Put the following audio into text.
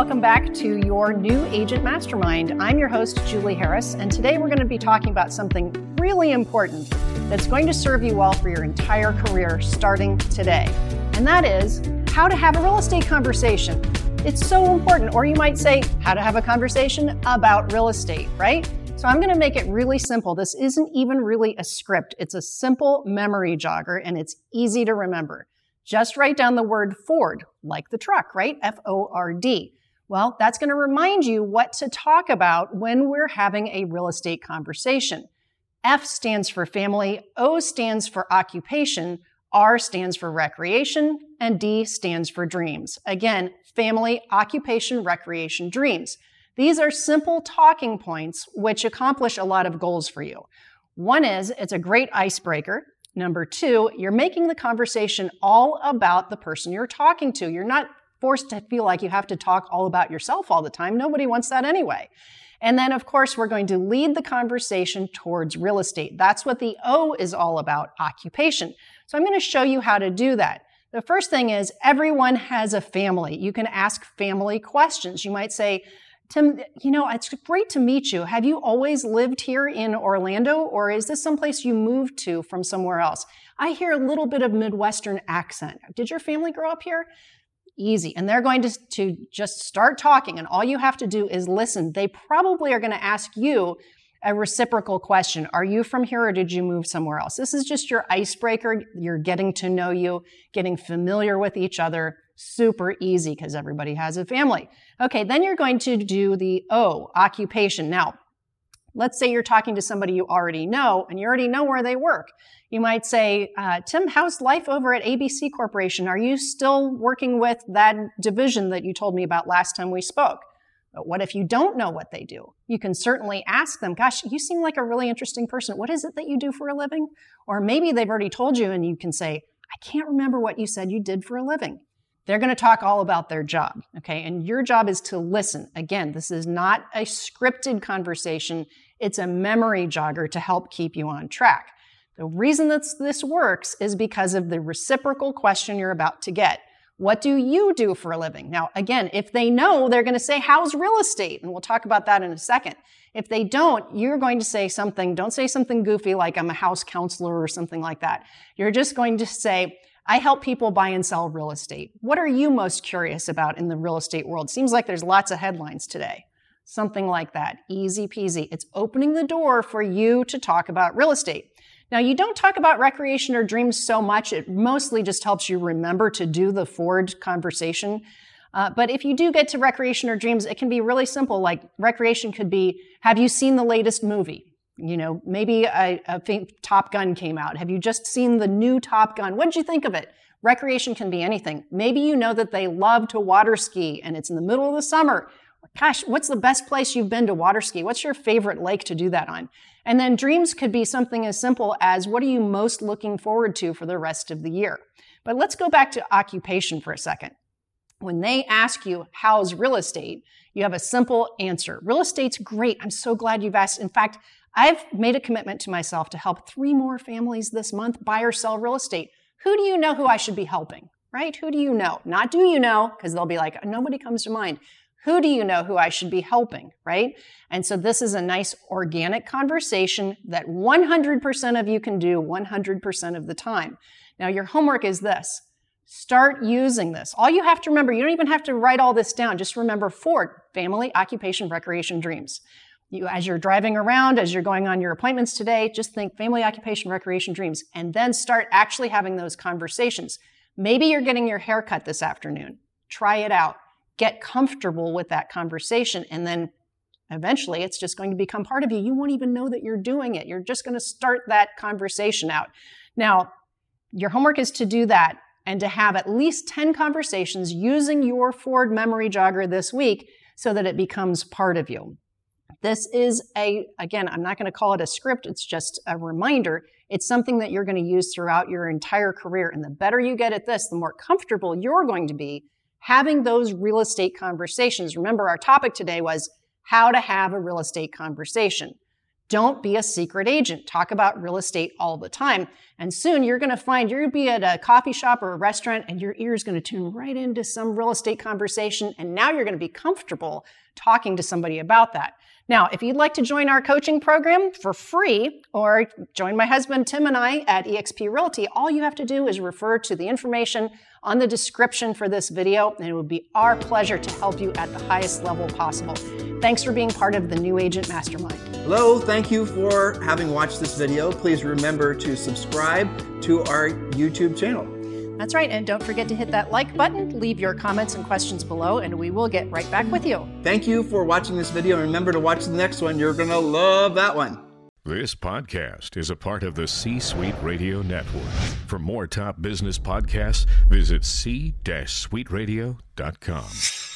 welcome back to your new Agent Mastermind. I'm your host, Julie Harris, and today we're going to be talking about something really important that's going to serve you well for your entire career starting today. And that is how to have a real estate conversation. It's so important. Or you might say, how to have a conversation about real estate, right? So I'm going to make it really simple. This isn't even really a script. It's a simple memory jogger and it's easy to remember. Just write down the word Ford, like the truck, right? F O R D. Well, that's going to remind you what to talk about when we're having a real estate conversation. F stands for family, O stands for occupation, R stands for recreation, and D stands for dreams. Again, family, occupation, recreation, dreams. These are simple talking points which accomplish a lot of goals for you. One is it's a great icebreaker. Number two, you're making the conversation all about the person you're talking to. You're not forced to feel like you have to talk all about yourself all the time. Nobody wants that anyway. And then, of course, we're going to lead the conversation towards real estate. That's what the O is all about, occupation. So I'm going to show you how to do that. The first thing is everyone has a family. You can ask family questions. You might say, Tim, you know, it's great to meet you. Have you always lived here in Orlando or is this someplace you moved to from somewhere else? I hear a little bit of Midwestern accent. Did your family grow up here? Easy. And they're going to, to just start talking and all you have to do is listen. They probably are going to ask you a reciprocal question. Are you from here or did you move somewhere else? This is just your icebreaker. You're getting to know you, getting familiar with each other. Super easy because everybody has a family. Okay, then you're going to do the O, occupation. Now, let's say you're talking to somebody you already know and you already know where they work. You might say, uh, Tim, how's life over at ABC Corporation? Are you still working with that division that you told me about last time we spoke? But what if you don't know what they do? You can certainly ask them, gosh, you seem like a really interesting person. What is it that you do for a living? Or maybe they've already told you and you can say, I can't remember what you said you did for a living. They're going to talk all about their job, okay? And your job is to listen. Again, this is not a scripted conversation. It's a memory jogger to help keep you on track. The reason that this works is because of the reciprocal question you're about to get. What do you do for a living? Now, again, if they know, they're going to say, how's real estate? And we'll talk about that in a second. If they don't, you're going to say something, don't say something goofy like I'm a house counselor or something like that. You're just going to say, I help people buy and sell real estate. What are you most curious about in the real estate world? Seems like there's lots of headlines today. Something like that. Easy peasy. It's opening the door for you to talk about real estate. Now, you don't talk about recreation or dreams so much. It mostly just helps you remember to do the Ford conversation. Uh, but if you do get to recreation or dreams, it can be really simple. Like recreation could be, have you seen the latest movie? You know, maybe a, a Top Gun came out. Have you just seen the new Top Gun? What did you think of it? Recreation can be anything. Maybe you know that they love to water ski and it's in the middle of the summer. Gosh, what's the best place you've been to water ski? What's your favorite lake to do that on? And then dreams could be something as simple as what are you most looking forward to for the rest of the year? But let's go back to occupation for a second. When they ask you, how's real estate? You have a simple answer. Real estate's great. I'm so glad you've asked. In fact, I've made a commitment to myself to help three more families this month buy or sell real estate. Who do you know who I should be helping? Right? Who do you know? Not do you know, because they'll be like, nobody comes to mind. Who do you know who I should be helping? Right? And so this is a nice organic conversation that 100% of you can do 100% of the time. Now, your homework is this. Start using this. All you have to remember, you don't even have to write all this down. Just remember Ford, family, occupation, recreation, dreams. You, as you're driving around, as you're going on your appointments today, just think family, occupation, recreation, dreams, and then start actually having those conversations. Maybe you're getting your hair cut this afternoon. Try it out. Get comfortable with that conversation, and then eventually it's just going to become part of you. You won't even know that you're doing it. You're just going to start that conversation out. Now, your homework is to do that and to have at least 10 conversations using your Ford memory jogger this week so that it becomes part of you. This is a, again, I'm not going to call it a script. It's just a reminder. It's something that you're going to use throughout your entire career. And the better you get at this, the more comfortable you're going to be having those real estate conversations. Remember, our topic today was how to have a real estate conversation. Don't be a secret agent. Talk about real estate all the time. And soon you're going to find you're going to be at a coffee shop or a restaurant and your ear is going to tune right into some real estate conversation. And now you're going to be comfortable talking to somebody about that. Now, if you'd like to join our coaching program for free or join my husband Tim and I at eXp Realty, all you have to do is refer to the information on the description for this video, and it would be our pleasure to help you at the highest level possible. Thanks for being part of the New Agent Mastermind. Hello, thank you for having watched this video. Please remember to subscribe to our YouTube channel. That's right. And don't forget to hit that like button, leave your comments and questions below, and we will get right back with you. Thank you for watching this video. Remember to watch the next one. You're going to love that one. This podcast is a part of the C Suite Radio Network. For more top business podcasts, visit c-suiteradio.com.